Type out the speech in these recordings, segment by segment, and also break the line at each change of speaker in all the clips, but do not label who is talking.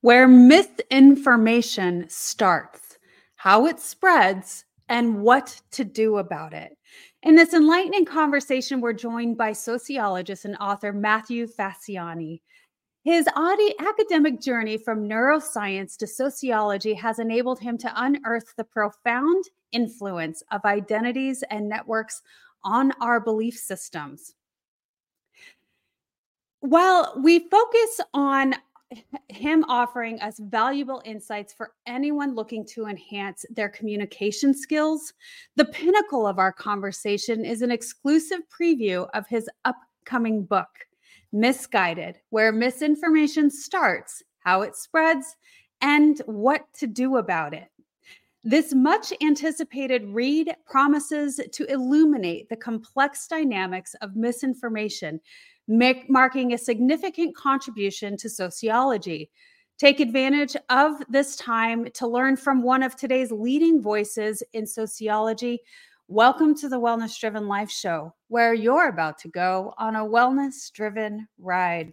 where misinformation starts, how it spreads, and what to do about it. In this enlightening conversation, we're joined by sociologist and author Matthew Facciani. His academic journey from neuroscience to sociology has enabled him to unearth the profound influence of identities and networks on our belief systems. While we focus on him offering us valuable insights for anyone looking to enhance their communication skills, the pinnacle of our conversation is an exclusive preview of his upcoming book, Misguided, where misinformation starts, how it spreads, and what to do about it. This much anticipated read promises to illuminate the complex dynamics of misinformation, make, marking a significant contribution to sociology. Take advantage of this time to learn from one of today's leading voices in sociology. Welcome to the Wellness Driven Life Show, where you're about to go on a wellness driven ride.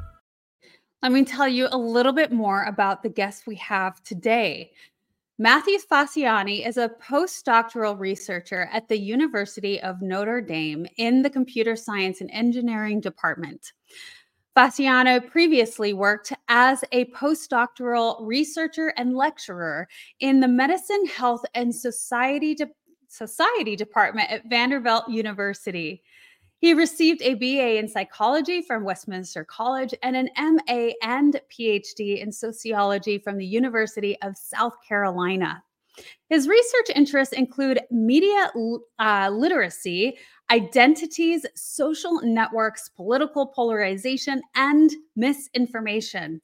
Let me tell you a little bit more about the guest we have today. Matthew Facciani is a postdoctoral researcher at the University of Notre Dame in the Computer Science and Engineering Department. Facciani previously worked as a postdoctoral researcher and lecturer in the Medicine, Health, and Society, De- Society Department at Vanderbilt University. He received a BA in psychology from Westminster College and an MA and PhD in sociology from the University of South Carolina. His research interests include media uh, literacy, identities, social networks, political polarization, and misinformation.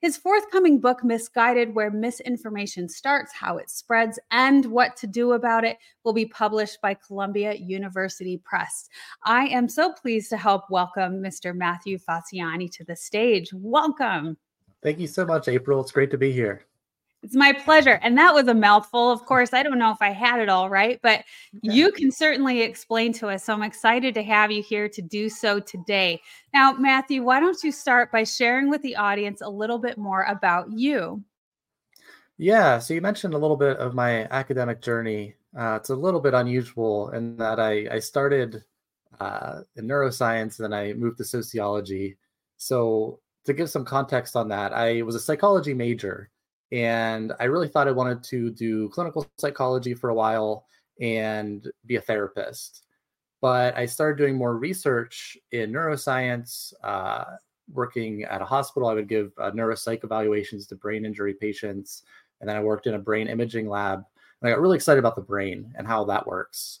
His forthcoming book, Misguided Where Misinformation Starts, How It Spreads, and What to Do About It, will be published by Columbia University Press. I am so pleased to help welcome Mr. Matthew Facciani to the stage. Welcome.
Thank you so much, April. It's great to be here.
It's my pleasure. And that was a mouthful. Of course, I don't know if I had it all right, but you can certainly explain to us. So I'm excited to have you here to do so today. Now, Matthew, why don't you start by sharing with the audience a little bit more about you?
Yeah. So you mentioned a little bit of my academic journey. Uh, it's a little bit unusual in that I, I started uh, in neuroscience and then I moved to sociology. So to give some context on that, I was a psychology major and I really thought I wanted to do clinical psychology for a while and be a therapist. But I started doing more research in neuroscience, uh, working at a hospital. I would give uh, neuropsych evaluations to brain injury patients. And then I worked in a brain imaging lab. And I got really excited about the brain and how that works.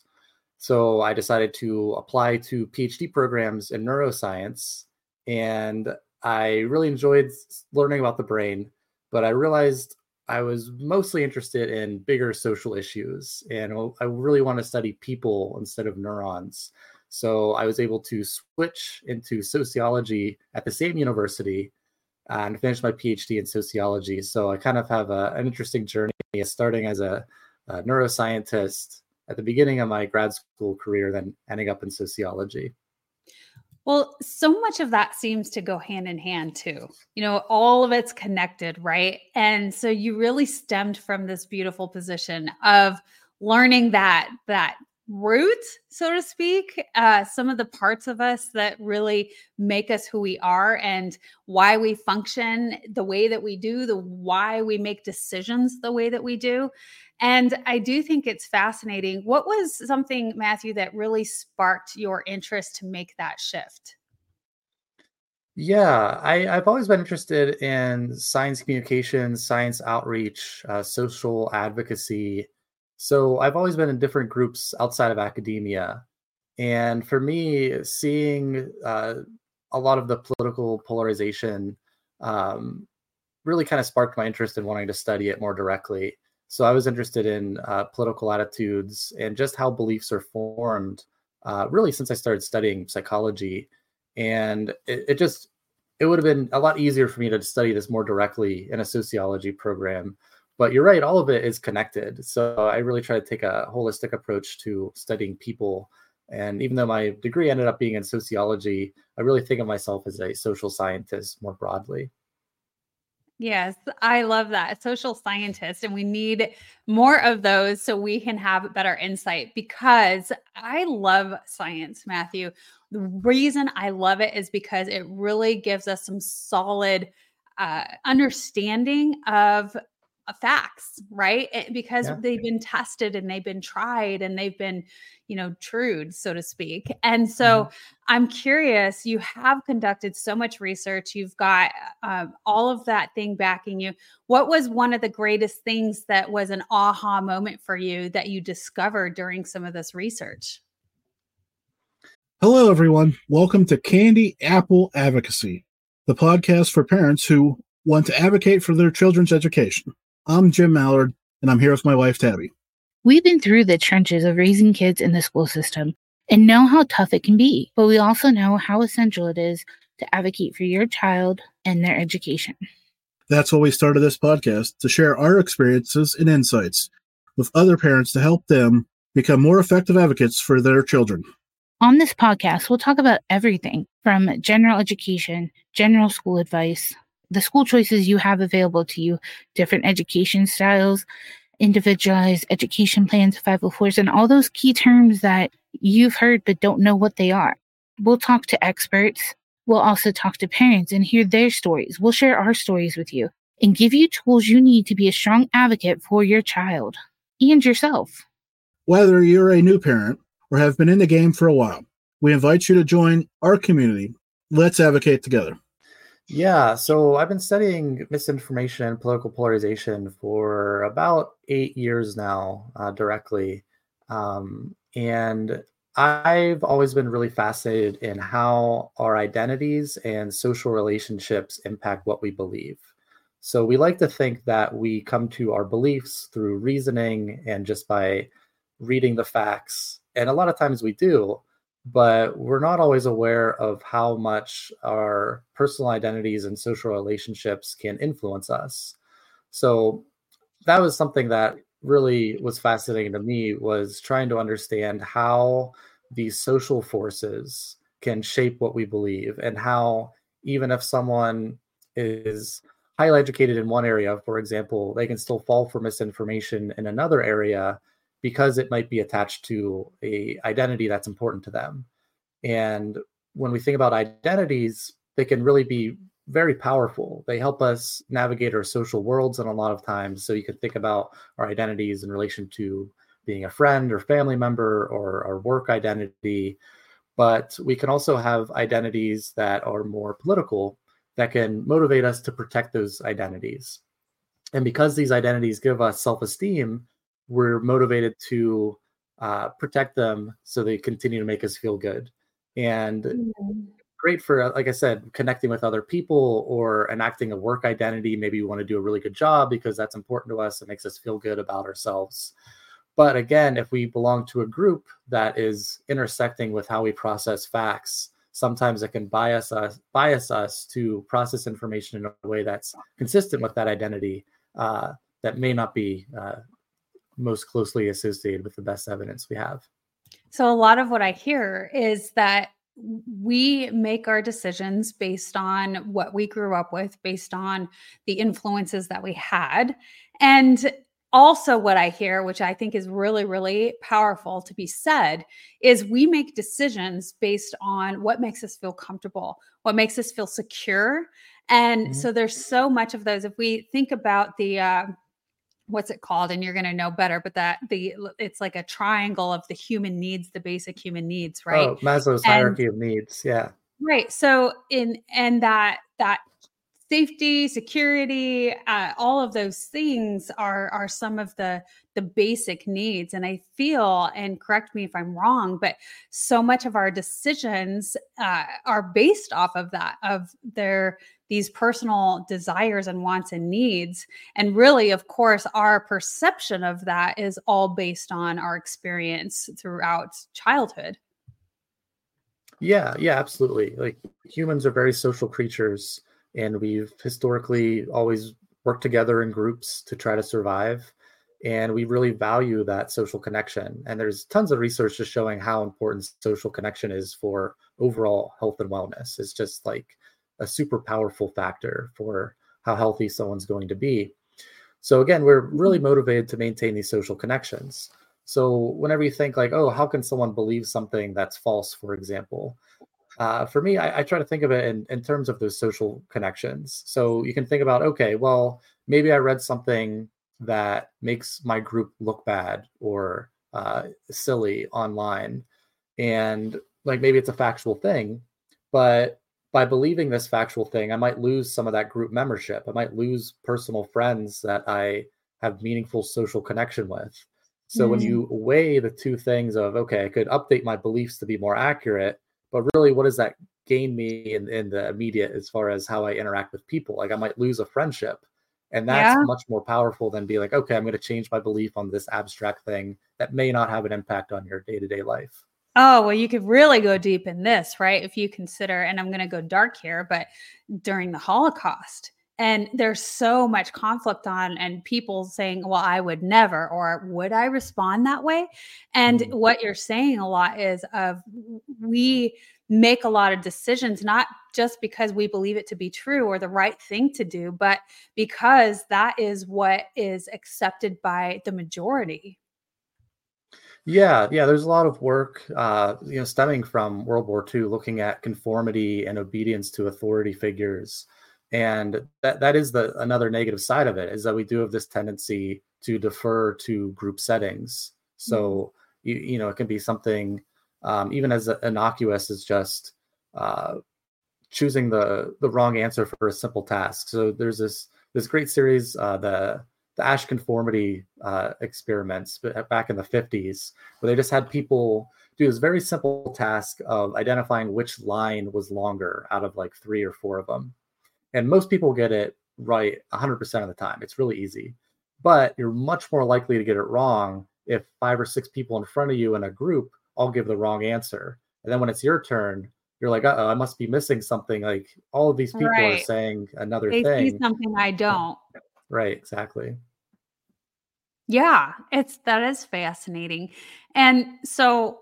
So I decided to apply to PhD programs in neuroscience. And I really enjoyed learning about the brain but I realized I was mostly interested in bigger social issues, and oh, I really want to study people instead of neurons. So I was able to switch into sociology at the same university and finish my PhD in sociology. So I kind of have a, an interesting journey, starting as a, a neuroscientist at the beginning of my grad school career, then ending up in sociology.
Well, so much of that seems to go hand in hand too. You know, all of it's connected, right? And so you really stemmed from this beautiful position of learning that that root, so to speak, uh, some of the parts of us that really make us who we are and why we function the way that we do, the why we make decisions the way that we do. And I do think it's fascinating. What was something, Matthew, that really sparked your interest to make that shift?
Yeah, I, have always been interested in science communication, science outreach, uh, social advocacy. So I've always been in different groups outside of academia. And for me, seeing uh, a lot of the political polarization um, really kind of sparked my interest in wanting to study it more directly. So I was interested in uh, political attitudes and just how beliefs are formed, uh, really since I started studying psychology. And it, it just it would have been a lot easier for me to study this more directly in a sociology program. But you're right, all of it is connected. So I really try to take a holistic approach to studying people. And even though my degree ended up being in sociology, I really think of myself as a social scientist more broadly.
Yes, I love that. Social scientist. And we need more of those so we can have better insight because I love science, Matthew. The reason I love it is because it really gives us some solid uh, understanding of facts, right? Because yeah. they've been tested and they've been tried and they've been, you know, trued, so to speak. And so mm-hmm. I'm curious, you have conducted so much research, you've got uh, all of that thing backing you. What was one of the greatest things that was an aha moment for you that you discovered during some of this research?
Hello, everyone. Welcome to Candy Apple Advocacy, the podcast for parents who want to advocate for their children's education. I'm Jim Mallard, and I'm here with my wife, Tabby.
We've been through the trenches of raising kids in the school system and know how tough it can be, but we also know how essential it is to advocate for your child and their education.
That's why we started this podcast to share our experiences and insights with other parents to help them become more effective advocates for their children.
On this podcast, we'll talk about everything from general education, general school advice, the school choices you have available to you, different education styles, individualized education plans, 504s, and all those key terms that you've heard but don't know what they are. We'll talk to experts. We'll also talk to parents and hear their stories. We'll share our stories with you and give you tools you need to be a strong advocate for your child and yourself.
Whether you're a new parent or have been in the game for a while, we invite you to join our community. Let's advocate together.
Yeah, so I've been studying misinformation and political polarization for about eight years now, uh, directly. Um, and I've always been really fascinated in how our identities and social relationships impact what we believe. So we like to think that we come to our beliefs through reasoning and just by reading the facts. And a lot of times we do, but we're not always aware of how much our personal identities and social relationships can influence us. So that was something that really was fascinating to me was trying to understand how these social forces can shape what we believe and how even if someone is highly educated in one area for example they can still fall for misinformation in another area because it might be attached to a identity that's important to them. And when we think about identities, they can really be very powerful. They help us navigate our social worlds and a lot of times. So you can think about our identities in relation to being a friend or family member or our work identity. But we can also have identities that are more political that can motivate us to protect those identities. And because these identities give us self esteem, we're motivated to uh, protect them so they continue to make us feel good. And mm-hmm. great for uh, like i said connecting with other people or enacting a work identity. Maybe we want to do a really good job because that's important to us. It makes us feel good about ourselves. But again if we belong to a group that is intersecting with how we process facts sometimes it can bias us bias us to process information in a way that's consistent with that identity uh, that may not be uh, most closely associated with the best evidence we have.
So, a lot of what I hear is that we make our decisions based on what we grew up with, based on the influences that we had. And also, what I hear, which I think is really, really powerful to be said, is we make decisions based on what makes us feel comfortable, what makes us feel secure. And mm-hmm. so there's so much of those. If we think about the, uh, what's it called and you're going to know better but that the it's like a triangle of the human needs the basic human needs right? Oh,
maslow's and, hierarchy of needs yeah.
Right so in and that that safety security uh, all of those things are are some of the the basic needs and i feel and correct me if i'm wrong but so much of our decisions uh, are based off of that of their these personal desires and wants and needs and really of course our perception of that is all based on our experience throughout childhood.
Yeah yeah absolutely like humans are very social creatures and we've historically always worked together in groups to try to survive and we really value that social connection and there's tons of research just showing how important social connection is for overall health and wellness. It's just like a super powerful factor for how healthy someone's going to be so again we're really motivated to maintain these social connections so whenever you think like oh how can someone believe something that's false for example uh, for me, I, I, try to think of it in, in terms of those social connections. So you can think about, okay, well, maybe I read something that makes my group look bad or uh, silly online. And like maybe it's a factual thing, but by believing this factual thing, I might lose some of that group membership. I might lose personal friends that I have meaningful social connection with. So mm. when you weigh the two things of, okay, I could update my beliefs to be more accurate, but really what does that gain me in, in the immediate as far as how i interact with people like i might lose a friendship and that's yeah. much more powerful than be like okay i'm going to change my belief on this abstract thing that may not have an impact on your day-to-day life
oh well you could really go deep in this right if you consider and i'm going to go dark here but during the holocaust and there's so much conflict on and people saying well i would never or would i respond that way and mm-hmm. what you're saying a lot is of we make a lot of decisions not just because we believe it to be true or the right thing to do but because that is what is accepted by the majority
yeah, yeah. There's a lot of work, uh, you know, stemming from World War II, looking at conformity and obedience to authority figures, and that that is the another negative side of it is that we do have this tendency to defer to group settings so mm-hmm. you, you know it can be something um, even as innocuous as just uh, choosing the the wrong answer for a simple task so there's this this great series uh, the the asch conformity uh, experiments back in the 50s where they just had people do this very simple task of identifying which line was longer out of like three or four of them and most people get it right 100% of the time. It's really easy. But you're much more likely to get it wrong if five or six people in front of you in a group all give the wrong answer. And then when it's your turn, you're like, uh oh, I must be missing something. Like all of these people right. are saying another
they
thing.
See something I don't.
Right, exactly.
Yeah, it's that is fascinating. And so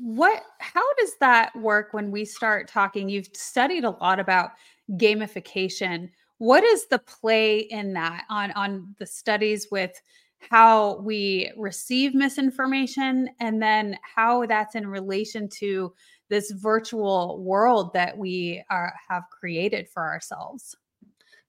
what how does that work when we start talking? You've studied a lot about gamification what is the play in that on on the studies with how we receive misinformation and then how that's in relation to this virtual world that we are, have created for ourselves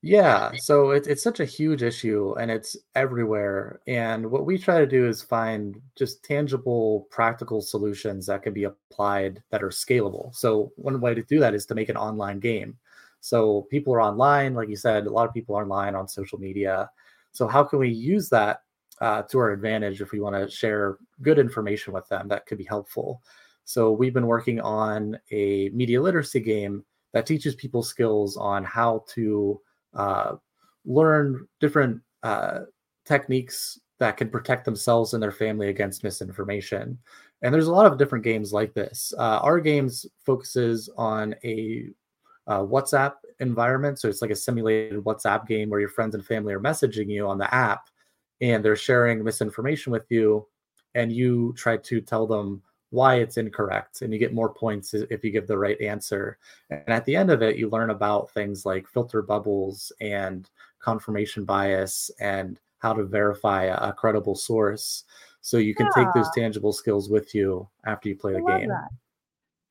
yeah so it, it's such a huge issue and it's everywhere and what we try to do is find just tangible practical solutions that can be applied that are scalable so one way to do that is to make an online game so people are online, like you said, a lot of people are online on social media. So how can we use that uh, to our advantage if we want to share good information with them that could be helpful? So we've been working on a media literacy game that teaches people skills on how to uh, learn different uh, techniques that can protect themselves and their family against misinformation. And there's a lot of different games like this. Uh, our games focuses on a uh, WhatsApp environment. So it's like a simulated WhatsApp game where your friends and family are messaging you on the app and they're sharing misinformation with you. And you try to tell them why it's incorrect and you get more points if you give the right answer and at the end of it you learn about things like filter bubbles and confirmation bias and how to verify a, credible source so you can yeah. take those tangible skills with you after you play the game
that.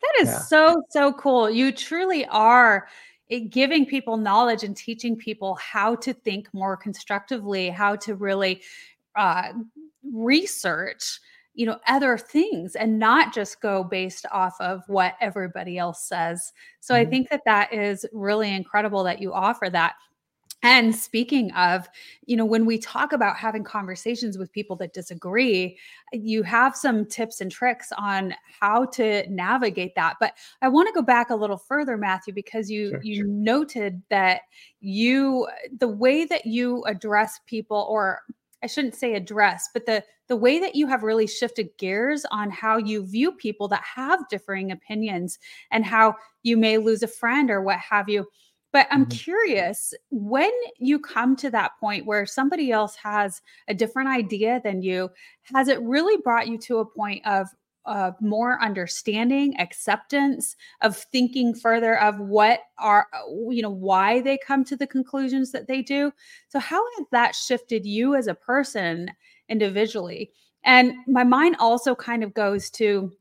that is yeah. so so cool you truly are eh, giving people knowledge and teaching people how to think more constructively how to really uh, research you know other things and not just go based off of what everybody else says so mm-hmm. i think that that is really incredible that you offer that and speaking of, you know, when we talk about having conversations with people that disagree, you have some tips and tricks on how to navigate that. But I want to go back a little further, Matthew, because you sure, you sure. noted that you the way that you address people or I shouldn't say address, but the the way that you have really shifted gears on how you view people that have differing opinions and how you may lose a friend or what have you. But I'm mm-hmm. curious when you come to that point where somebody else has a different idea than you, has it really brought you to a point of uh, more understanding, acceptance, of thinking further of what are, uh, you know, why they come to the conclusions that they do. So, how has that shifted you as a person individually? And my mind also kind of goes to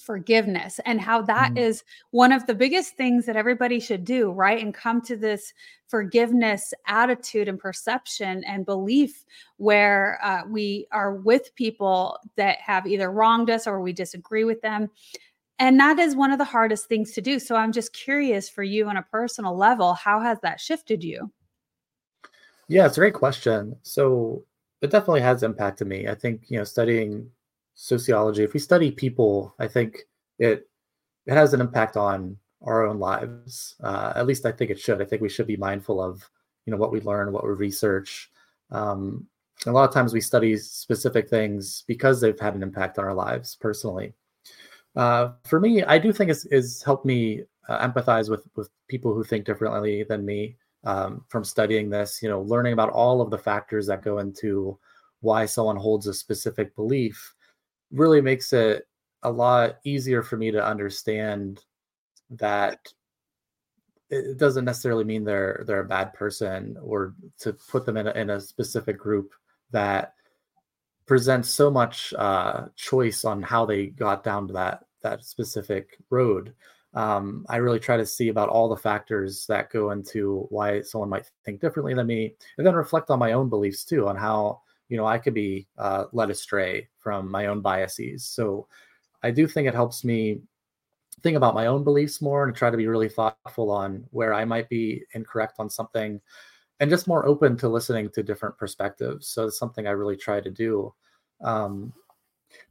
forgiveness and how that mm. is one of the biggest things that everybody should do, right? And come to this forgiveness attitude and perception and belief where uh, we are with people that have either wronged us or we disagree with them. And that is one of the hardest things to do. So I'm just curious for you on a personal level, how has that shifted you?
Yeah, it's a great question. So it definitely has impacted me. I think, you know, studying sociology, if we study people, I think it it has an impact on our own lives. Uh, at least I think it should. I think we should be mindful of you know what we learn, what we research. Um, a lot of times we study specific things because they've had an impact on our lives personally. Uh, for me, I do think it's, it's helped me uh, empathize with with people who think differently than me um, from studying this. You know, learning about all of the factors that go into why someone holds a specific belief really makes it a lot easier for me to understand that it doesn't necessarily mean they're they're a bad person or to put them in a, in a specific group that presents so much uh, choice on how they got down to that that specific road. Um, I really try to see about all the factors that go into why someone might think differently than me, and then reflect on my own beliefs too, on how you know i could be uh, led astray from my own biases. So i do think it helps me think about my own beliefs more and try to be really thoughtful on where i might be incorrect on something and just more open to listening to different perspectives. So it's something i really try to do. Um,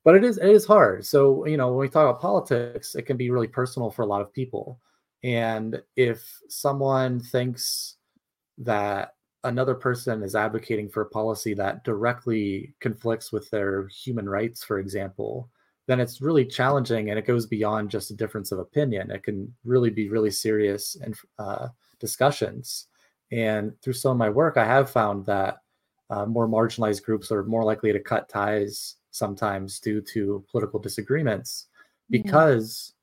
but it is it is hard. So you know when we talk about politics it can be really personal for a lot of people. And if someone thinks that another person is advocating for a policy that directly conflicts with their human rights, for example, then it's really challenging and it goes beyond just a difference of opinion. It can really be really serious and uh, discussions. And through some of my work, I have found that uh, more marginalized groups are more likely to cut ties sometimes due to political disagreements because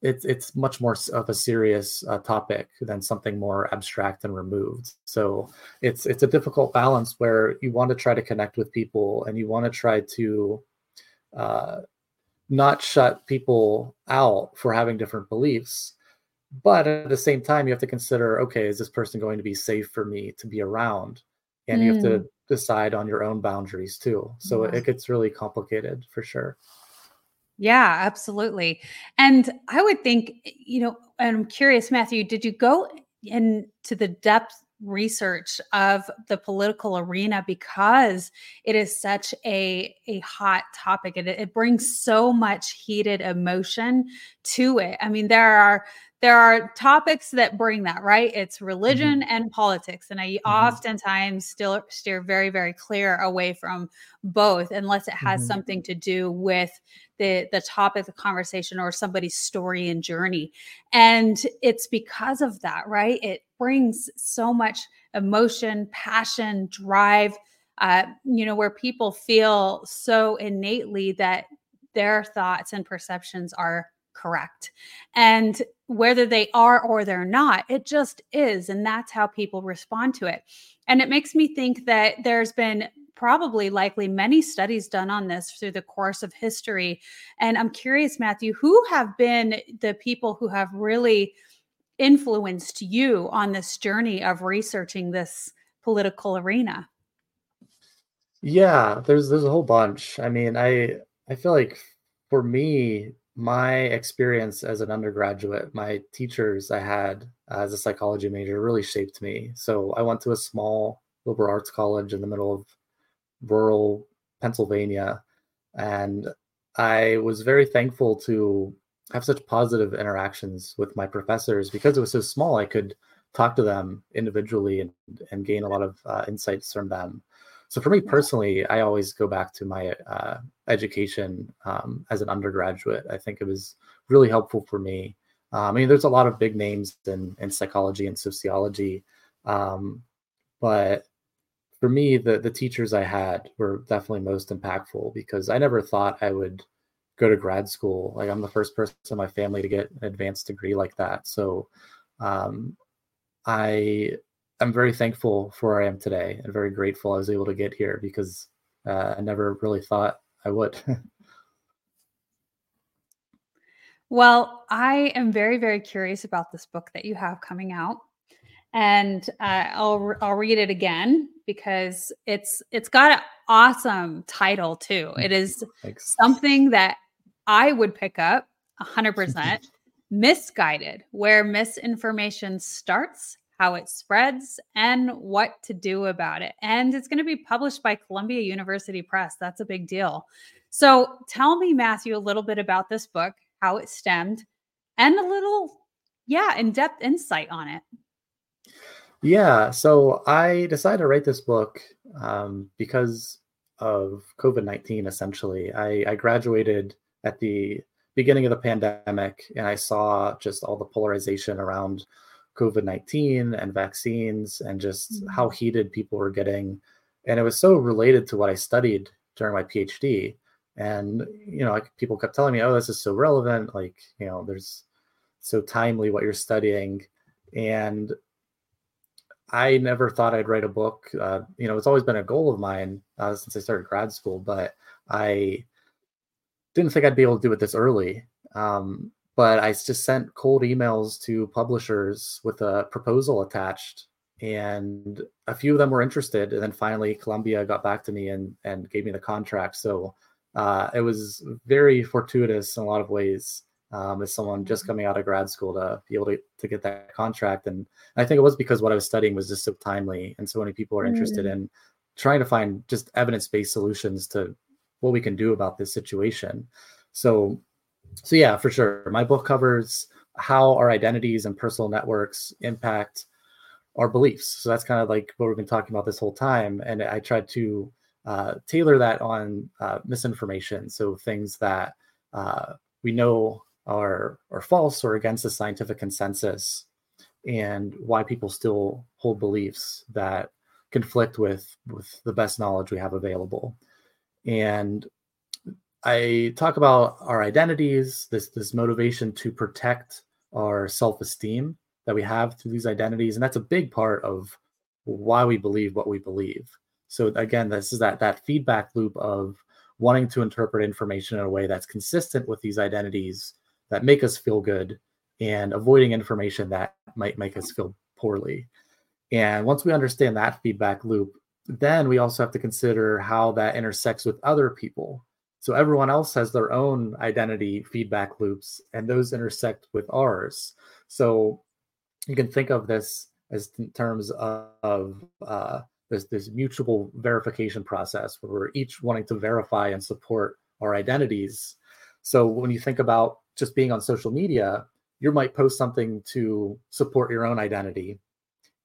it's it's much more of a serious uh, topic than something more abstract and removed. So it's it's a difficult balance where you want to try to connect with people and you want to try to uh, not shut people out for having different beliefs, but at the same time you have to consider okay, is this person going to be safe for me to be around? And mm. you have to mm. decide on your own boundaries too. So yeah. it gets really complicated for sure.
Yeah, absolutely. And I would think, eh, you know, and I'm curious, Matthew, did you go into the depth research of the political arena because it is such a a hot topic it, it brings so much heated emotion to it i mean there are there are topics that bring that right it's mm-hmm. religion mm-hmm. and politics and i mm-hmm. oftentimes still steer very very clear away from both unless it has mm-hmm. something to do with the the topic of conversation or somebody's story and journey and it's because of that right it brings so much emotion passion drive uh, you know where people feel so innately that their thoughts and perceptions are correct. And whether they are or they're not, it just is. And that's how people respond to it. And it makes me think that there's been probably likely many studies done on this through the course of history. And I'm curious, Matthew, who have been the people who have really influenced you on this journey of researching this political arena?
Yeah, there's there's a whole bunch. I mean, I I feel like for me, my experience as an undergraduate, my teachers I had as a psychology major really shaped me. So I went to a small liberal arts college in the middle of rural Pennsylvania, and I was very thankful to have such positive interactions with my professors because it was so small. I could talk to them individually and, and gain a lot of uh, insights from them. So for me personally, I always go back to my uh, education um, as an undergraduate. I think it was really helpful for me. Um, I mean, there's a lot of big names in, in psychology and sociology, um, but for me, the the teachers I had were definitely most impactful because I never thought I would go to grad school. Like I'm the first person in my family to get an advanced degree like that. So um, I am very thankful for where I am today and very grateful I was able to get here because uh, I never really thought I would.
well, I am very, very curious about this book that you have coming out. And uh, I'll I'll read it again because it's it's got an awesome title too. It is Thanks. something that I would pick up 100% misguided, where misinformation starts, how it spreads, and what to do about it. And it's going to be published by Columbia University Press. That's a big deal. So tell me, Matthew, a little bit about this book, how it stemmed, and a little, yeah, in depth insight on it.
Yeah. So I decided to write this book um, because of COVID 19, essentially. I, I graduated at the beginning of the pandemic and I saw just all the polarization around COVID 19 and vaccines and just mm-hmm. how heated people were getting. And it was so related to what I studied during my PhD. And, you know, like people kept telling me, oh, this is so relevant. Like, you know, there's so timely what you're studying. And I never thought I'd write a book. Uh, you know, it's always been a goal of mine uh, since I started grad school, but I didn't think I'd be able to do it this early. Um, but I just sent cold emails to publishers with a proposal attached, and a few of them were interested. And then finally, Columbia got back to me and and gave me the contract. So uh, it was very fortuitous in a lot of ways um, as someone just mm-hmm. coming out of grad school to be able to, to get that contract. And I think it was because what I was studying was just so timely, and so many people are interested mm. in trying to find just evidence-based solutions to what we can do about this situation. So, so yeah, for sure, my book covers how our identities and personal networks impact our beliefs. So that's kind of like what we've been talking about this whole time, and I tried to uh, tailor that on uh, misinformation. So things that uh, we know are are false or against the scientific consensus and why people still hold beliefs that conflict with with the best knowledge we have available and i talk about our identities this this motivation to protect our self-esteem that we have through these identities and that's a big part of why we believe what we believe so again this is that that feedback loop of wanting to interpret information in a way that's consistent with these identities that make us feel good and avoiding information that might make us feel poorly. And once we understand that feedback loop, then we also have to consider how that intersects with other people. So everyone else has their own identity feedback loops, and those intersect with ours. So you can think of this as in terms of, of uh, this, this mutual verification process where we're each wanting to verify and support our identities. So when you think about just being on social media, you might post something to support your own identity.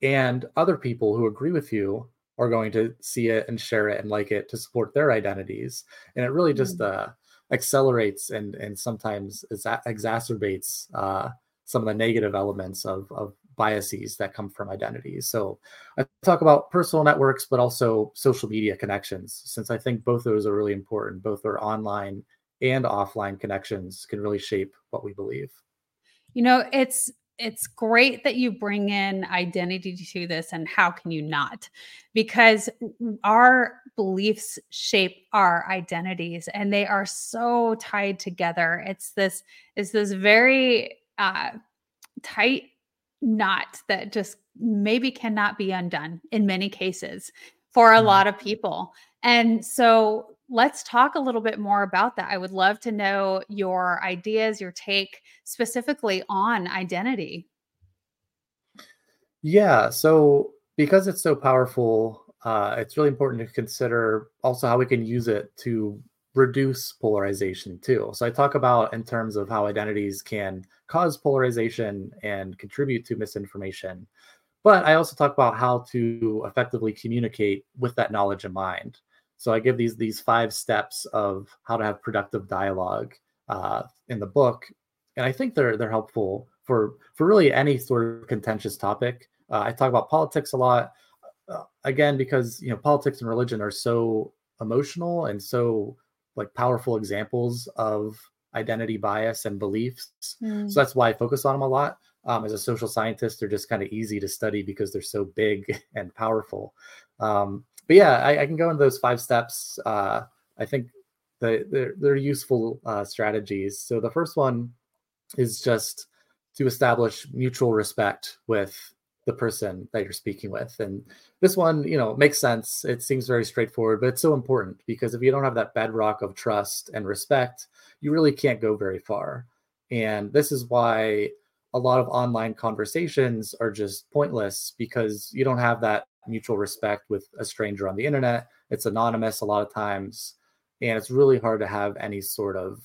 And other people who agree with you are going to see it and share it and like it to support their identities. And it really just mm. uh, accelerates and and sometimes exacerbates uh, some of the negative elements of, of biases that come from identities. So I talk about personal networks, but also social media connections, since I think both those are really important. Both are online and offline connections can really shape what we believe.
You know, it's it's great that you bring in identity to this and how can you not? Because our beliefs shape our identities and they are so tied together. It's this it's this very uh tight knot that just maybe cannot be undone in many cases for a mm. lot of people. And so let's talk a little bit more about that. I would love to know your ideas, your take specifically on identity.
Yeah. So, because it's so powerful, uh, it's really important to consider also how we can use it to reduce polarization too. So, I talk about in terms of how identities can cause polarization and contribute to misinformation. But I also talk about how to effectively communicate with that knowledge in mind. So I give these these five steps of how to have productive dialogue uh, in the book, and I think they're they're helpful for for really any sort of contentious topic. Uh, I talk about politics a lot, uh, again because you know politics and religion are so emotional and so like powerful examples of identity bias and beliefs. Mm. So that's why I focus on them a lot. Um, as a social scientist, they're just kind of easy to study because they're so big and powerful. Um, but yeah, I, I, can go into those five steps. Uh, I think the, they're, they're useful uh, strategies. So the first one is just to establish mutual respect with the person that you're speaking with. And this one, you know, makes sense. It seems very straightforward, but it's so important because if you don't have that bedrock of trust and respect, you really can't go very far. And this is why a lot of online conversations are just pointless because you don't have that mutual respect with a stranger on the internet. It's anonymous a lot of times, and it's really hard to have any sort of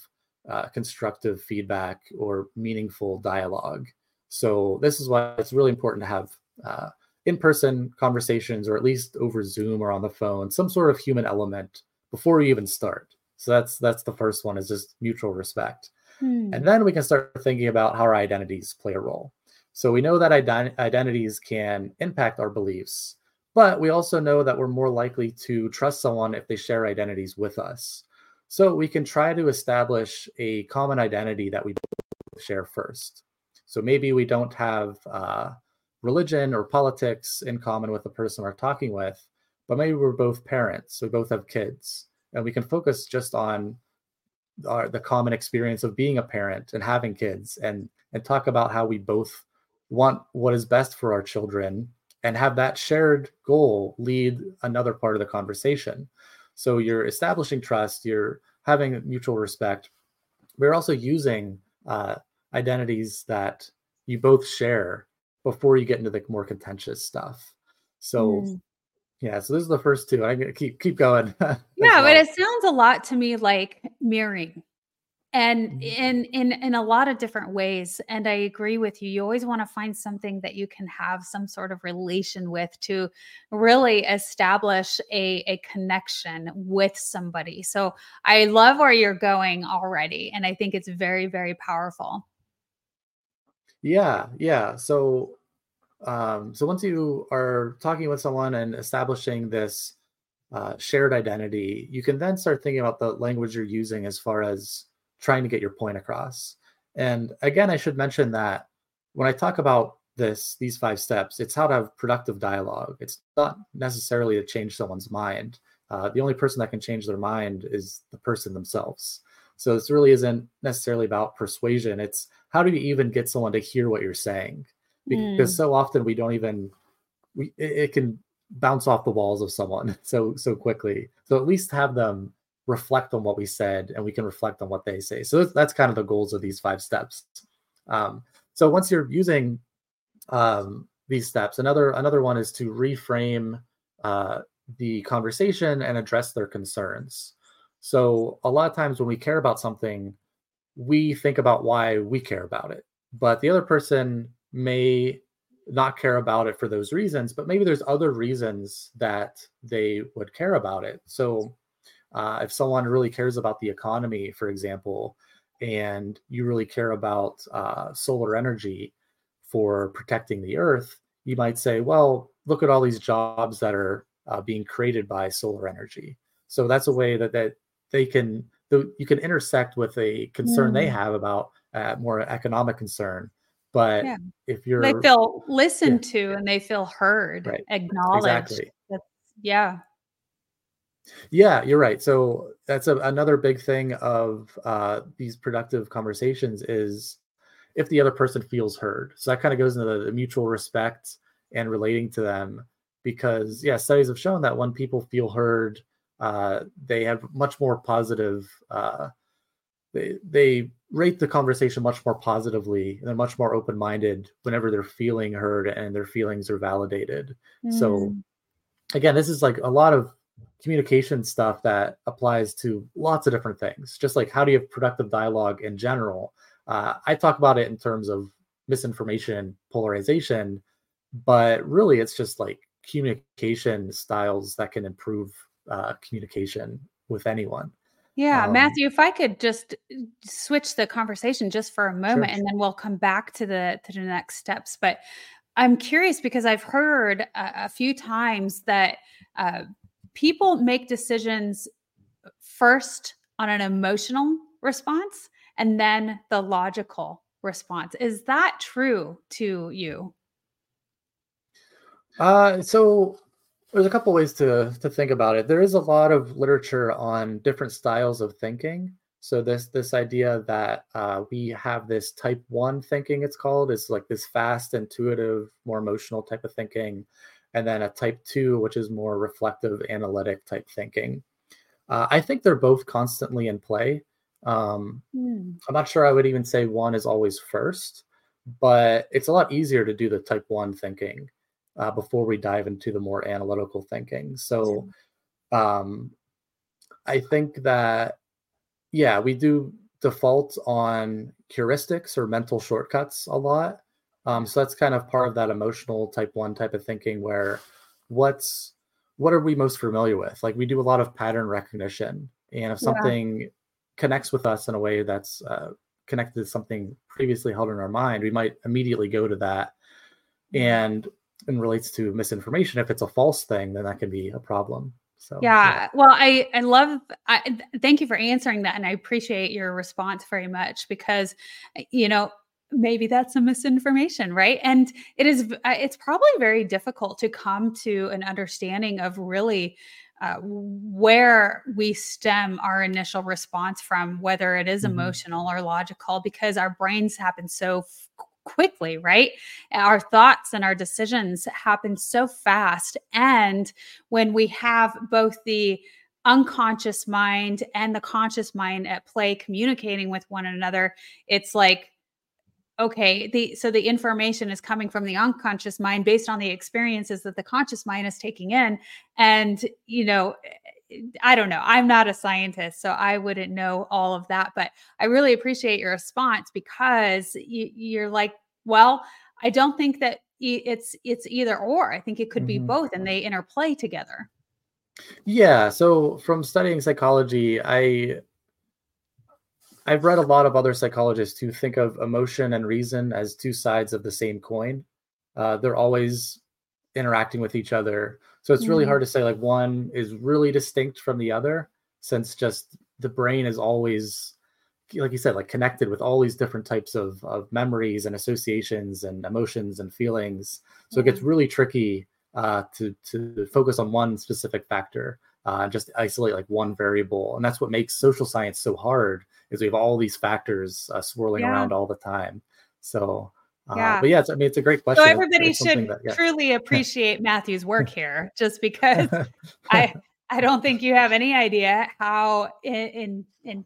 uh, constructive feedback or meaningful dialogue. So this is why it's really important to have uh, in-person conversations, or at least over Zoom or on the phone, some sort of human element before you even start. So that's that's the first one is just mutual respect. Hmm. And then we can start thinking about how our identities play a role. So we know that ident- identities can impact our beliefs, but we also know that we're more likely to trust someone if they share identities with us. So we can try to establish a common identity that we share first. So maybe we don't have uh, religion or politics in common with the person we're talking with, but maybe we're both parents, we both have kids, and we can focus just on our, the common experience of being a parent and having kids, and and talk about how we both want what is best for our children and have that shared goal lead another part of the conversation. So you're establishing trust, you're having mutual respect. We're also using uh, identities that you both share before you get into the more contentious stuff. So mm. Yeah, so this is the first two. I'm keep keep going.
yeah, well. but it sounds a lot to me like mirroring and mm-hmm. in in in a lot of different ways and i agree with you you always want to find something that you can have some sort of relation with to really establish a a connection with somebody so i love where you're going already and i think it's very very powerful
yeah yeah so um so once you are talking with someone and establishing this uh, shared identity you can then start thinking about the language you're using as far as trying to get your point across. And again, I should mention that when I talk about this, these five steps, it's how to have productive dialogue. It's not necessarily to change someone's mind. Uh, the only person that can change their mind is the person themselves. So this really isn't necessarily about persuasion. It's how do you even get someone to hear what you're saying? Because mm. so often we don't even we it, it can bounce off the walls of someone so so quickly. So at least have them reflect on what we said and we can reflect on what they say. So that's kind of the goals of these five steps. Um, so once you're using um, these steps, another another one is to reframe uh, the conversation and address their concerns. So a lot of times when we care about something, we think about why we care about it, but the other person may not care about it for those reasons, but maybe there's other reasons that they would care about it. So uh, if someone really cares about the economy, for example, and you really care about uh, solar energy for protecting the earth, you might say, well, look at all these jobs that are uh, being created by solar energy. So that's a way that, that they can you can intersect with a concern they
Mm.
have about uh, more economic concern. But
Yeah.
if you're
They feel listened to and they feel heard,
Right.
acknowledged.
exactly,
That's, yeah.
yeah, you're right. So that's a, another big thing of uh, these productive conversations is if the other person feels heard. So that kind of goes into the, the mutual respect and relating to them because yeah, studies have shown that when people feel heard, uh, they have much more positive. Uh, they they rate the conversation much more positively and they're much more open minded whenever they're feeling heard and their feelings are validated. So
Mm.
again, this is like a lot of communication stuff that applies to lots of different things. Just like how do you have productive dialogue in general? Uh, I talk about it in terms of misinformation, polarization, but really it's just like communication styles that can improve uh, communication with anyone.
Yeah,
Um,
Matthew, if I could just uh, switch the conversation just for a moment and then we'll come back to the to the next steps. But I'm curious because I've heard a, a few times that uh, people make decisions first on an emotional response and then the logical response. Is that true to you?
Uh, so there's a couple ways to to think about it. There is a lot of literature on different styles of thinking. So this this idea that uh, we have this type one thinking, it's called, is like this fast, intuitive, more emotional type of thinking, and then a type two, which is more reflective, analytic type thinking. Uh, I think they're both constantly in play. Um,
Hmm.
I'm not sure I would even say one is always first, but it's a lot easier to do the type one thinking uh, before we dive into the more analytical thinking. So um, I think that, yeah, we do default on heuristics or mental shortcuts a lot. Um, so that's kind of part of that emotional type one type of thinking where what's what are we most familiar with? Like we do a lot of pattern recognition, and if
Yeah.
something connects with us in a way that's uh, connected to something previously held in our mind, we might immediately go to that. And and relates to misinformation, if it's a false thing, then that can be a problem. So
Yeah. Well, I I love I th- thank you for answering that and I appreciate your response very much because you know maybe that's some misinformation, right? And it is uh, it's probably very difficult to come to an understanding of really uh, where we stem our initial response from, whether it is
Mhm.
emotional or logical, because our brains happen so quickly, right? Our thoughts and our decisions happen so fast. And when we have both the unconscious mind and the conscious mind at play communicating with one another, it's like, okay the so the information is coming from the unconscious mind based on the experiences that the conscious mind is taking in and you know i don't know i'm not a scientist so i wouldn't know all of that but i really appreciate your response because you, you're like well i don't think that it's it's either or i think it could be
Mhm.
both and they interplay together
Yeah. So from studying psychology, I I've read a lot of other psychologists who think of emotion and reason as two sides of the same coin. Uh, they're always interacting with each other, so it's really
Mhm.
hard to say like one is really distinct from the other, since just the brain is always, like you said, like connected with all these different types of of memories and associations and emotions and feelings. So it gets really tricky uh, to to focus on one specific factor, uh, just isolate like one variable, and that's what makes social science so hard. Is we have all these factors uh, swirling
Yeah.
around all the time. So, uh,
Yeah.
but yeah, it's, I mean, it's a great question.
so everybody should
that- yeah.
truly appreciate matthew's work here just because I I don't think you have any idea how in in, in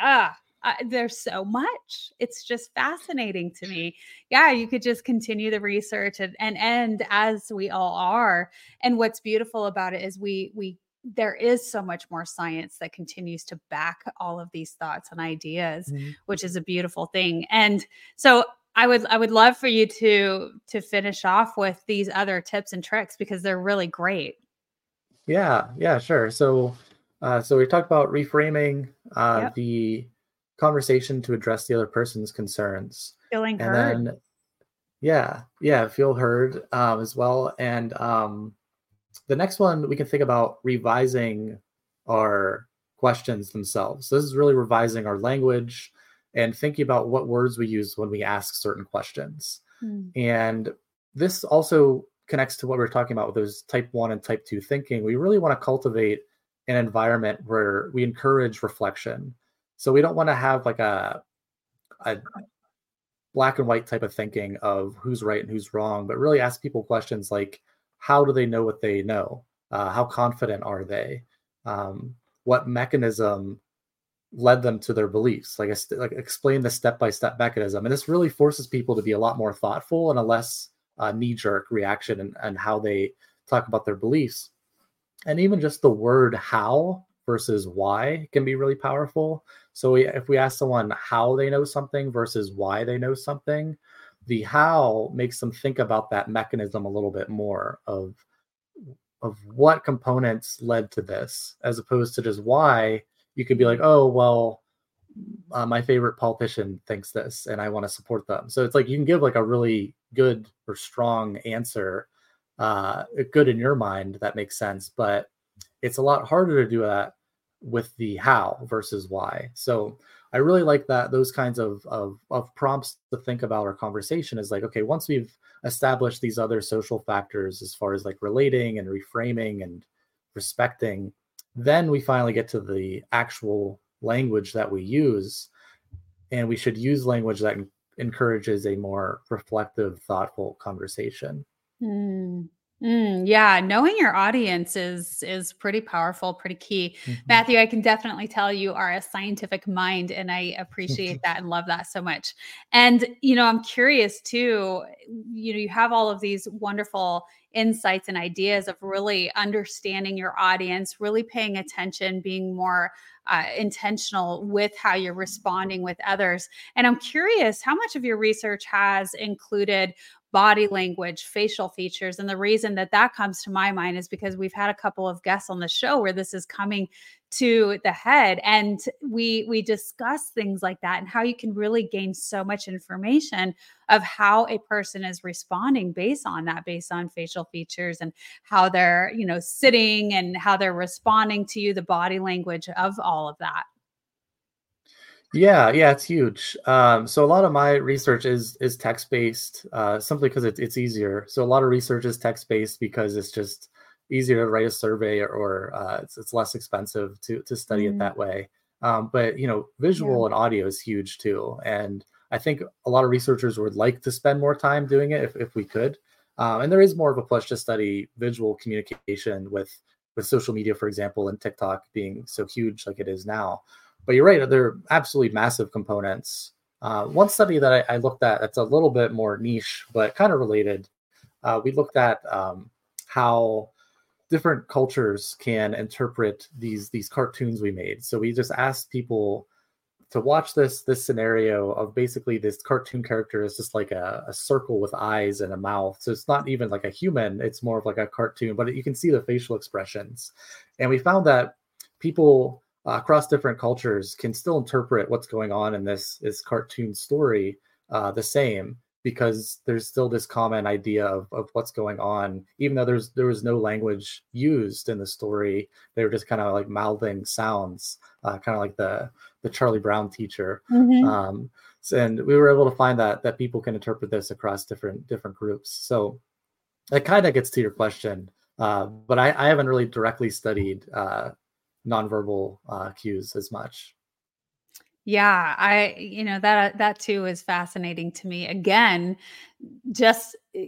ah uh, there's so much. It's just fascinating to me. Yeah, you could just continue the research and and end as we all are. And what's beautiful about it is we we there is so much more science that continues to back all of these thoughts and ideas,
Mhm.
which is a beautiful thing. And so I would I would love for you to to finish off with these other tips and tricks because they're really great.
Yeah, yeah, sure. So, uh, so we talked about reframing uh,
Yep.
the conversation to address the other person's concerns,
Feeling
and
heard.
then, yeah, yeah, feel heard um, as well. And um, the next one, we can think about revising our questions themselves. So This is really revising our language and thinking about what words we use when we ask certain questions. Mm. And this also connects to what we are talking about with those type one and type two thinking. We really want to cultivate an environment where we encourage reflection. So we don't want to have like a, a black and white type of thinking of who's right and who's wrong, but really ask people questions like how do they know what they know? Uh, how confident are they? Um, what mechanism led them to their beliefs? Like, like explain the step by step mechanism. And this really forces people to be a lot more thoughtful and a less uh, knee jerk reaction and, and how they talk about their beliefs. And even just the word how versus why can be really powerful. So we, if we ask someone how they know something versus why they know something, the how makes them think about that mechanism a little bit more of of what components led to this as opposed to just why you could be like oh well uh, my favorite politician thinks this and i want to support them so it's like you can give like a really good or strong answer uh good in your mind that makes sense but it's a lot harder to do that with the how versus why. So I really like that those kinds of, of, of prompts to think about our conversation is like, okay, once we've established these other social factors as far as like relating and reframing and respecting, then we finally get to the actual language that we use. And we should use language that encourages a more reflective, thoughtful conversation.
Mm. Mm, yeah, knowing your audience is is pretty powerful, pretty key. Mm-hmm. Matthew, I can definitely tell you are a scientific mind, and I appreciate that and love that so much. And you know, I'm curious too. You know, you have all of these wonderful insights and ideas of really understanding your audience, really paying attention, being more uh, intentional with how you're responding with others. And I'm curious how much of your research has included body language, facial features. And the reason that that comes to my mind is because we've had a couple of guests on the show where this is coming to the head and we we discuss things like that and how you can really gain so much information of how a person is responding based on that based on facial features and how they're you know sitting and how they're responding to you the body language of all of that
yeah, yeah, it's huge. Um, so a lot of my research is is text based, uh, simply because it's it's easier. So a lot of research is text based because it's just easier to write a survey or, or uh, it's, it's less expensive to to study mm. it that way. Um, but you know, visual yeah. and audio is huge too, and I think a lot of researchers would like to spend more time doing it if if we could. Um, and there is more of a push to study visual communication with with social media, for example, and TikTok being so huge like it is now. But you're right; they're absolutely massive components. Uh, one study that I, I, looked at that's a little bit more niche, but kind of related. Uh, we looked at um, how different cultures can interpret these these cartoons we made. So we just asked people to watch this this scenario of basically this cartoon character is just like a, a, circle with eyes and a mouth so it's not even like a human it's more of like a cartoon but you can see the facial expressions and we found that people uh, across different cultures can still interpret what's going on in this this cartoon story uh, the same because there's still this common idea of, of what's going on. Even though there's there was no language used in the story they were just kind of like mouthing sounds uh, kind of like the the charlie brown teacher. Mm-hmm. um, and we were able to find that that people can interpret this across different different groups. So it kind of gets to your question uh, but I, I haven't really directly studied uh, nonverbal uh, cues as much.
Yeah, I you know that that too is fascinating to me. Again, just eh,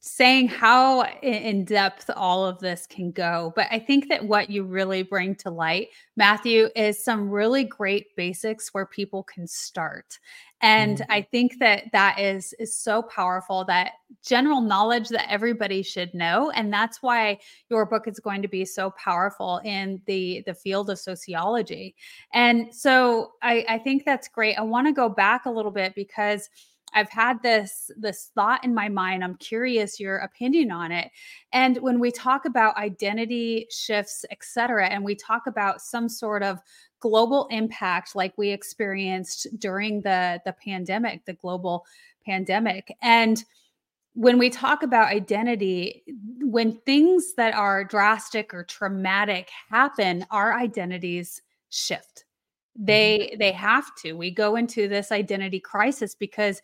saying how in depth all of this can go. But I think that what you really bring to light, Matthew, is some really great basics where people can start. And mm-hmm. I think that that is is so powerful that general knowledge that everybody should know and that's why your book is going to be so powerful in the the field of sociology. And so I I think that's great. I want to go back a little bit because I've had this this thought in my mind. I'm curious your opinion on it. And when we talk about identity shifts, et cetera, and we talk about some sort of global impact like we experienced during the the pandemic, the global pandemic, and when we talk about identity, when things that are drastic or traumatic happen, our identities shift.
Mm-hmm.
They they have to. We go into this identity crisis because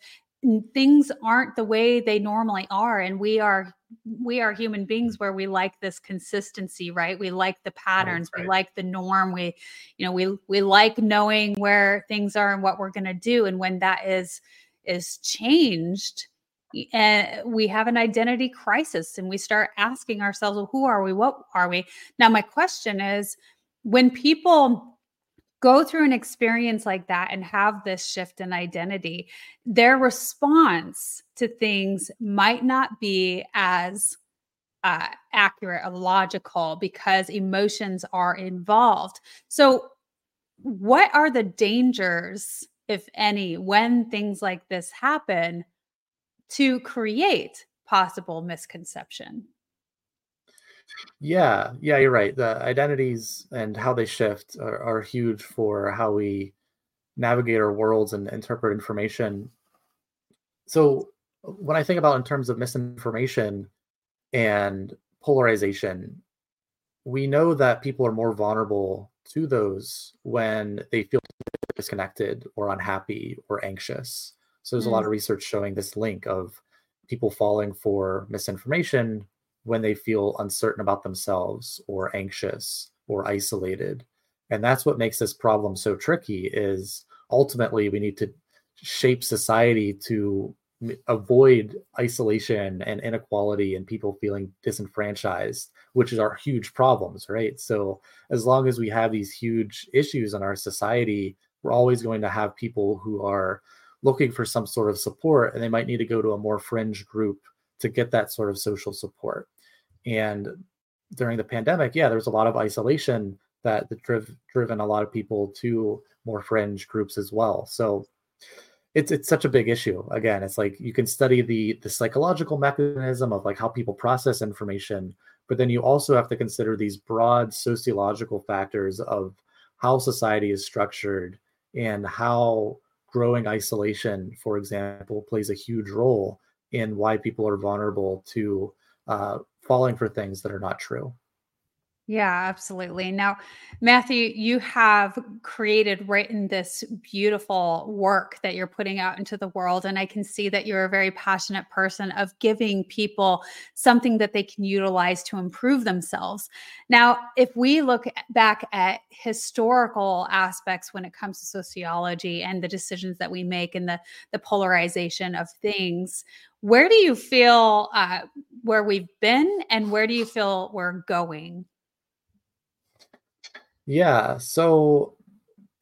things aren't the way they normally are and we are we are human beings where we like this consistency right? We like the patterns we like the norm we you know we we like knowing where things are and what we're going to do and when that is is changed and eh, we have an identity crisis and we start asking ourselves well, who are we? What are we? Now my question is when people go through an experience like that and have this shift in identity, their response to things might not be as uh, accurate or logical because emotions are involved. So, what are the dangers, if any, when things like this happen to create possible misconception?
Yeah, yeah, you're right. The identities and how they shift are, are huge for how we navigate our worlds and interpret information. So, when I think about in terms of misinformation and polarization, we know that people are more vulnerable to those when they feel disconnected or unhappy or anxious. So, there's a lot
Mm.
of research showing this link of people falling for misinformation when they feel uncertain about themselves or anxious or isolated and that's what makes this problem so tricky is ultimately we need to shape society to avoid isolation and inequality and people feeling disenfranchised which our huge problems right so as long as we have these huge issues in our society we're always going to have people who are looking for some sort of support and they might need to go to a more fringe group to get that sort of social support. And during the pandemic, yeah, there was a lot of isolation that driv- driven a lot of people to more fringe groups as well. So it's it's such a big issue. Again, it's like you can study the the psychological mechanism of like how people process information, but then you also have to consider these broad sociological factors of how society is structured and how growing isolation, for example, plays a huge role in why people are vulnerable to uh, falling for things that are not true.
Yeah, absolutely. Now, Matthew, you have created, written this beautiful work that you're putting out into the world. And I can see that you're a very passionate person of giving people something that they can utilize to improve themselves. Now, if we look back at historical aspects when it comes to sociology and the decisions that we make and the, the polarization of things, where do you feel uh, where we've been and where do you feel we're going?
Yeah. So,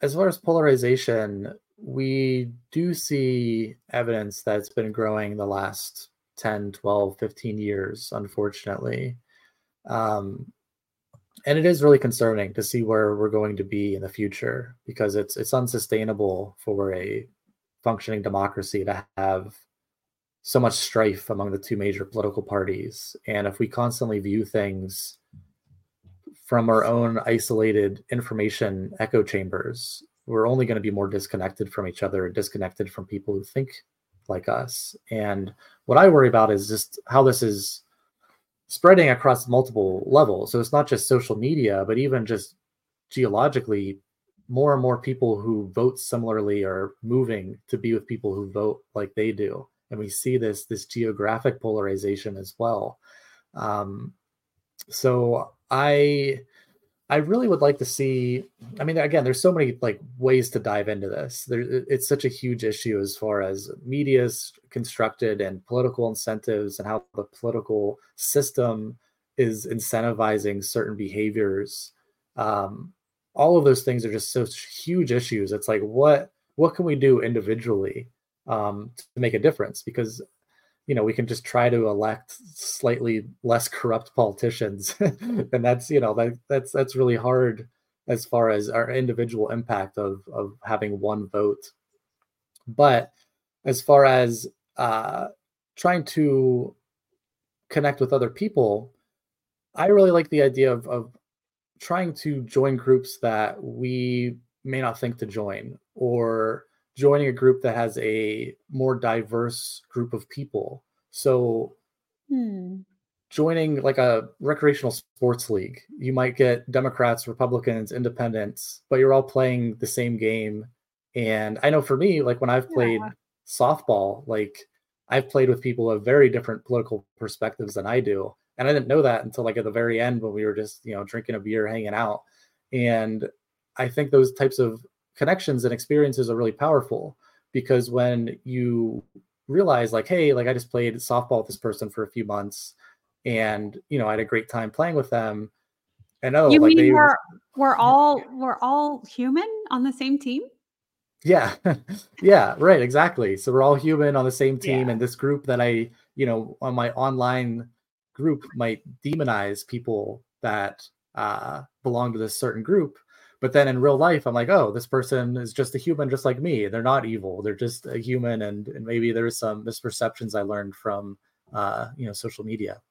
as far as polarization, we do see evidence that's been growing the last 10, 12, 15 years, unfortunately. Um, and it is really concerning to see where we're going to be in the future because it's it's unsustainable for a functioning democracy to have so much strife among the two major political parties. And if we constantly view things from our own isolated information echo chambers, we're only going to be more disconnected from each other, disconnected from people who think like us. And what I worry about is just how this is spreading across multiple levels. So it's not just social media, but even just geologically, more and more people who vote similarly are moving to be with people who vote like they do. And we see this this geographic polarization as well. Um, so I I really would like to see. I mean, again, there's so many like ways to dive into this. There, it's such a huge issue as far as media is constructed and political incentives and how the political system is incentivizing certain behaviors. Um, all of those things are just such huge issues. It's like what what can we do individually um, to make a difference? Because you know we can just try to elect slightly less corrupt politicians. And that's you know that that's that's really hard as far as our individual impact of of having one vote. But as far as uh trying to connect with other people i really like the idea of of trying to join groups that we may not think to join or joining a group that has a more diverse group of people So
Hmm.
joining like a recreational sports league, you might get Democrats, Republicans, independents, but you're all playing the same game. And I know for me, like when I've played
Yeah.
softball, like I've played with people of very different political perspectives than I do. And I didn't know that until like at the very end when we were just, you know, drinking a beer, hanging out. And I think those types of connections and experiences are really powerful because when you realize like, hey, like I just played softball with this person for a few months and you know, I had a great time playing with them. And oh,
you
like
mean
they
we're we're all we're all human on the same team?
Yeah. yeah, right, exactly. So we're all human on the same team
Yeah.
and this group that I, you know, on my online group might demonize people that uh belong to this certain group. But then in real life, I'm like, oh, this person is just a human just like me. They're not evil. They're just a human and, and maybe there's some misperceptions I learned from uh, you know, social media.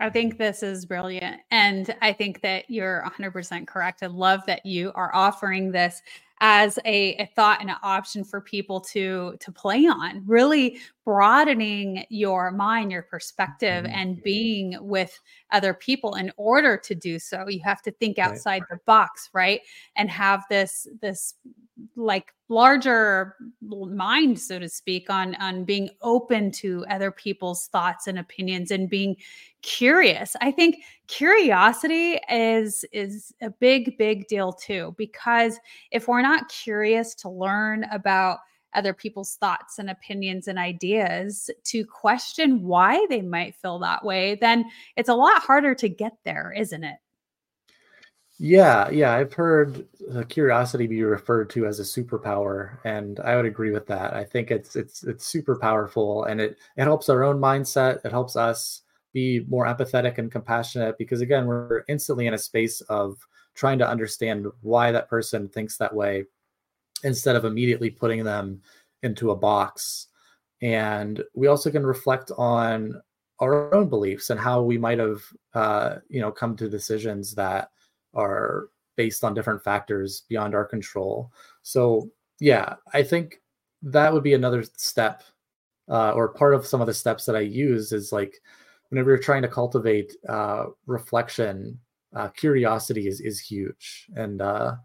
I think this is brilliant. And I think that you're 100% correct. I love that you are offering this as a, a thought and an option for people to to play on really broadening your mind your perspective
Mhm.
and being with other people in order to do so you have to think
Right.
outside the box right and have this this like larger mind so to speak on on being open to other people's thoughts and opinions and being curious i think curiosity is is a big big deal too because if we're not curious to learn about other people's thoughts and opinions and ideas to question why they might feel that way then it's a lot harder to get there isn't it
Yeah, yeah, I've heard curiosity be referred to as a superpower, and I would agree with that. I think it's it's it's super powerful, and it it helps our own mindset. It helps us be more empathetic and compassionate because again, we're instantly in a space of trying to understand why that person thinks that way instead of immediately putting them into a box. And we also can reflect on our own beliefs and how we might have, uh, you know, come to decisions that are based on different factors beyond our control. So, yeah, I think that would be another step, uh, or part of some of the steps that I use is like whenever you're trying to cultivate uh, reflection, uh, curiosity is is huge, and uh,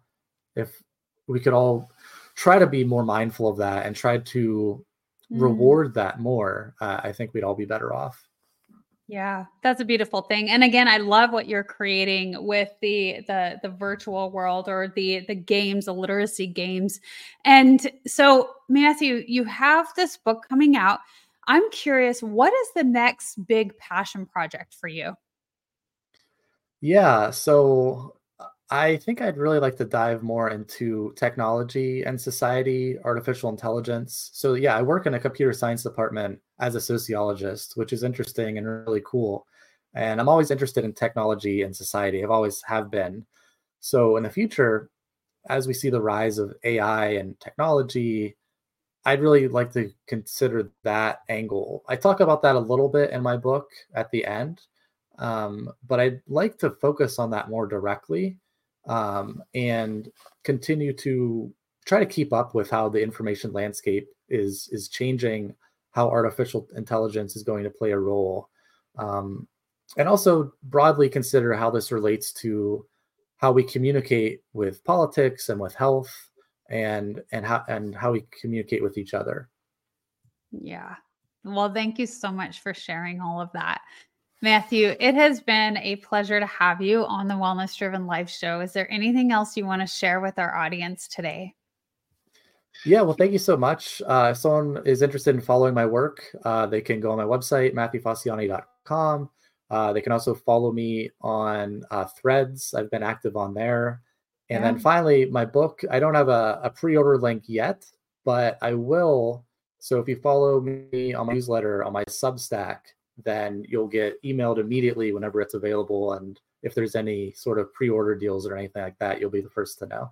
if we could all try to be more mindful of that and try to
Mm.
reward that more, uh, I think we'd all be better off.
Yeah, that's a beautiful thing. And again, I love what you're creating with the the the virtual world or the the games, the literacy games. And so, Matthew, you have this book coming out. I'm curious, what is the next big passion project for you?
Yeah, so I think I'd really like to dive more into technology and society, artificial intelligence. So, yeah, I work in a computer science department as a sociologist, which is interesting and really cool. And I'm always interested in technology and society. I've always have been. So, in the future, as we see the rise of AI and technology, I'd really like to consider that angle. I talk about that a little bit in my book at the end, um, but I'd like to focus on that more directly um, and continue to try to keep up with how the information landscape is is changing, how artificial intelligence is going to play a role, um, and also broadly consider how this relates to how we communicate with politics and with health and and how and how we communicate with each other.
Yeah. Well, thank you so much for sharing all of that. Matthew, it has been a pleasure to have you on the Wellness Driven Life Show. Is there anything else you want to share with our audience today?
Yeah, well, thank you so much. Uh, if someone is interested in following my work, uh, they can go on my website, matthewfacciani.com. Uh, they can also follow me on uh, Threads. I've been active on there. And then finally, my book, I don't have a, a pre order link yet, but I will. So if you follow me on my newsletter, on my Substack, then you'll get emailed immediately whenever it's available. And if there's any sort of pre order deals or anything like that, you'll be the first to know.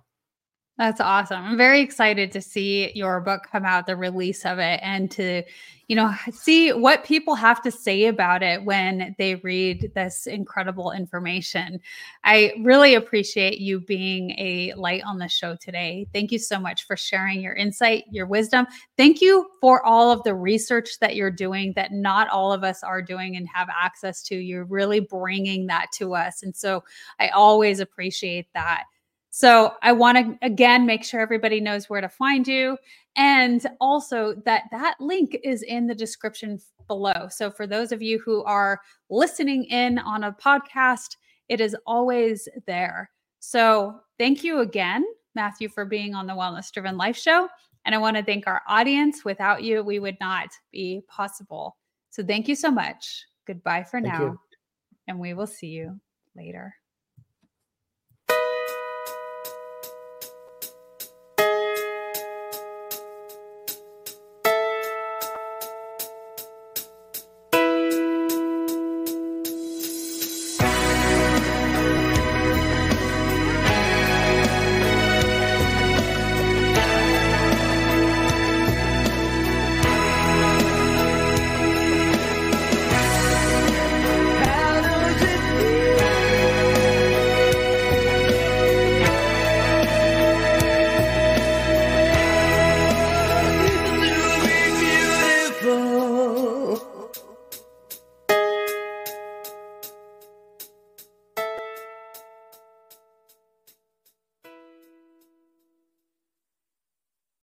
That's awesome. I'm very excited to see your book come out, the release of it, and to, you know, see what people have to say about it when they read this incredible information. I really appreciate you being a light on the show today. Thank you so much for sharing your insight, your wisdom. Thank you for all of the research that you're doing that not all of us are doing and have access to. You're really bringing that to us. And so I always appreciate that. So I want to again make sure everybody knows where to find you and also that that link is in the description below. So for those of you who are listening in on a podcast, it is always there. So thank you again, Matthew, for being on the Wellness Driven Life Show. And I want to thank our audience. Without you, we would not be possible. So thank you so much. Goodbye for thank now. You. And we will see you later.